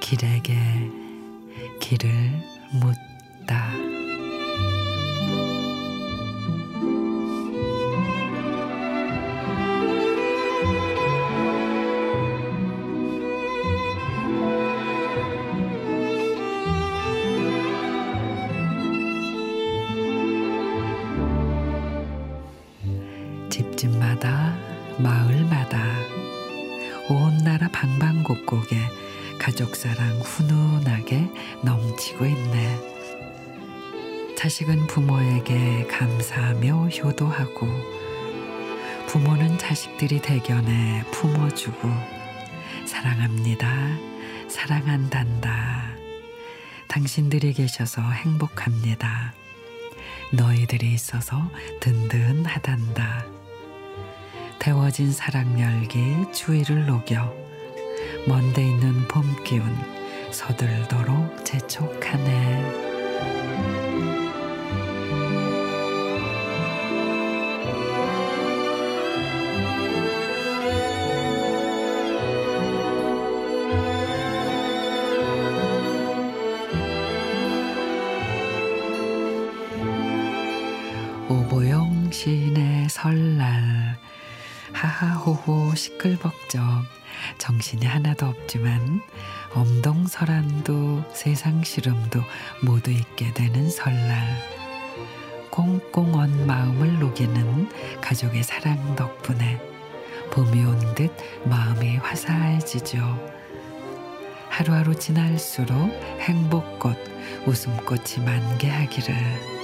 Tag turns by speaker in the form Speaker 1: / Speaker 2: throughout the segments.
Speaker 1: 길에게 길을 묻다. 집집마다 마을마다 온 나라 방방곡곡에 가족 사랑 훈훈하게 넘치고 있네. 자식은 부모에게 감사하며 효도하고 부모는 자식들이 대견해 품어주고 사랑합니다. 사랑한단다. 당신들이 계셔서 행복합니다. 너희들이 있어서 든든하단다. 데워진 사랑 열기 추위를 녹여 먼데 있는 봄 기운 서들도록 재촉하네. 오보영 시인의 설날 하하호호 시끌벅적. 정신이 하나도 없지만 엄동설한도 세상 시름도 모두 있게 되는 설날. 꽁꽁 언 마음을 녹이는 가족의 사랑 덕분에 봄이 온 듯 마음이 화사해지죠. 하루하루 지날수록 행복꽃 웃음꽃이 만개하기를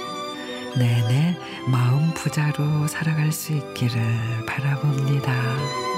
Speaker 1: 내내 마음 부자로 살아갈 수 있기를 바라봅니다.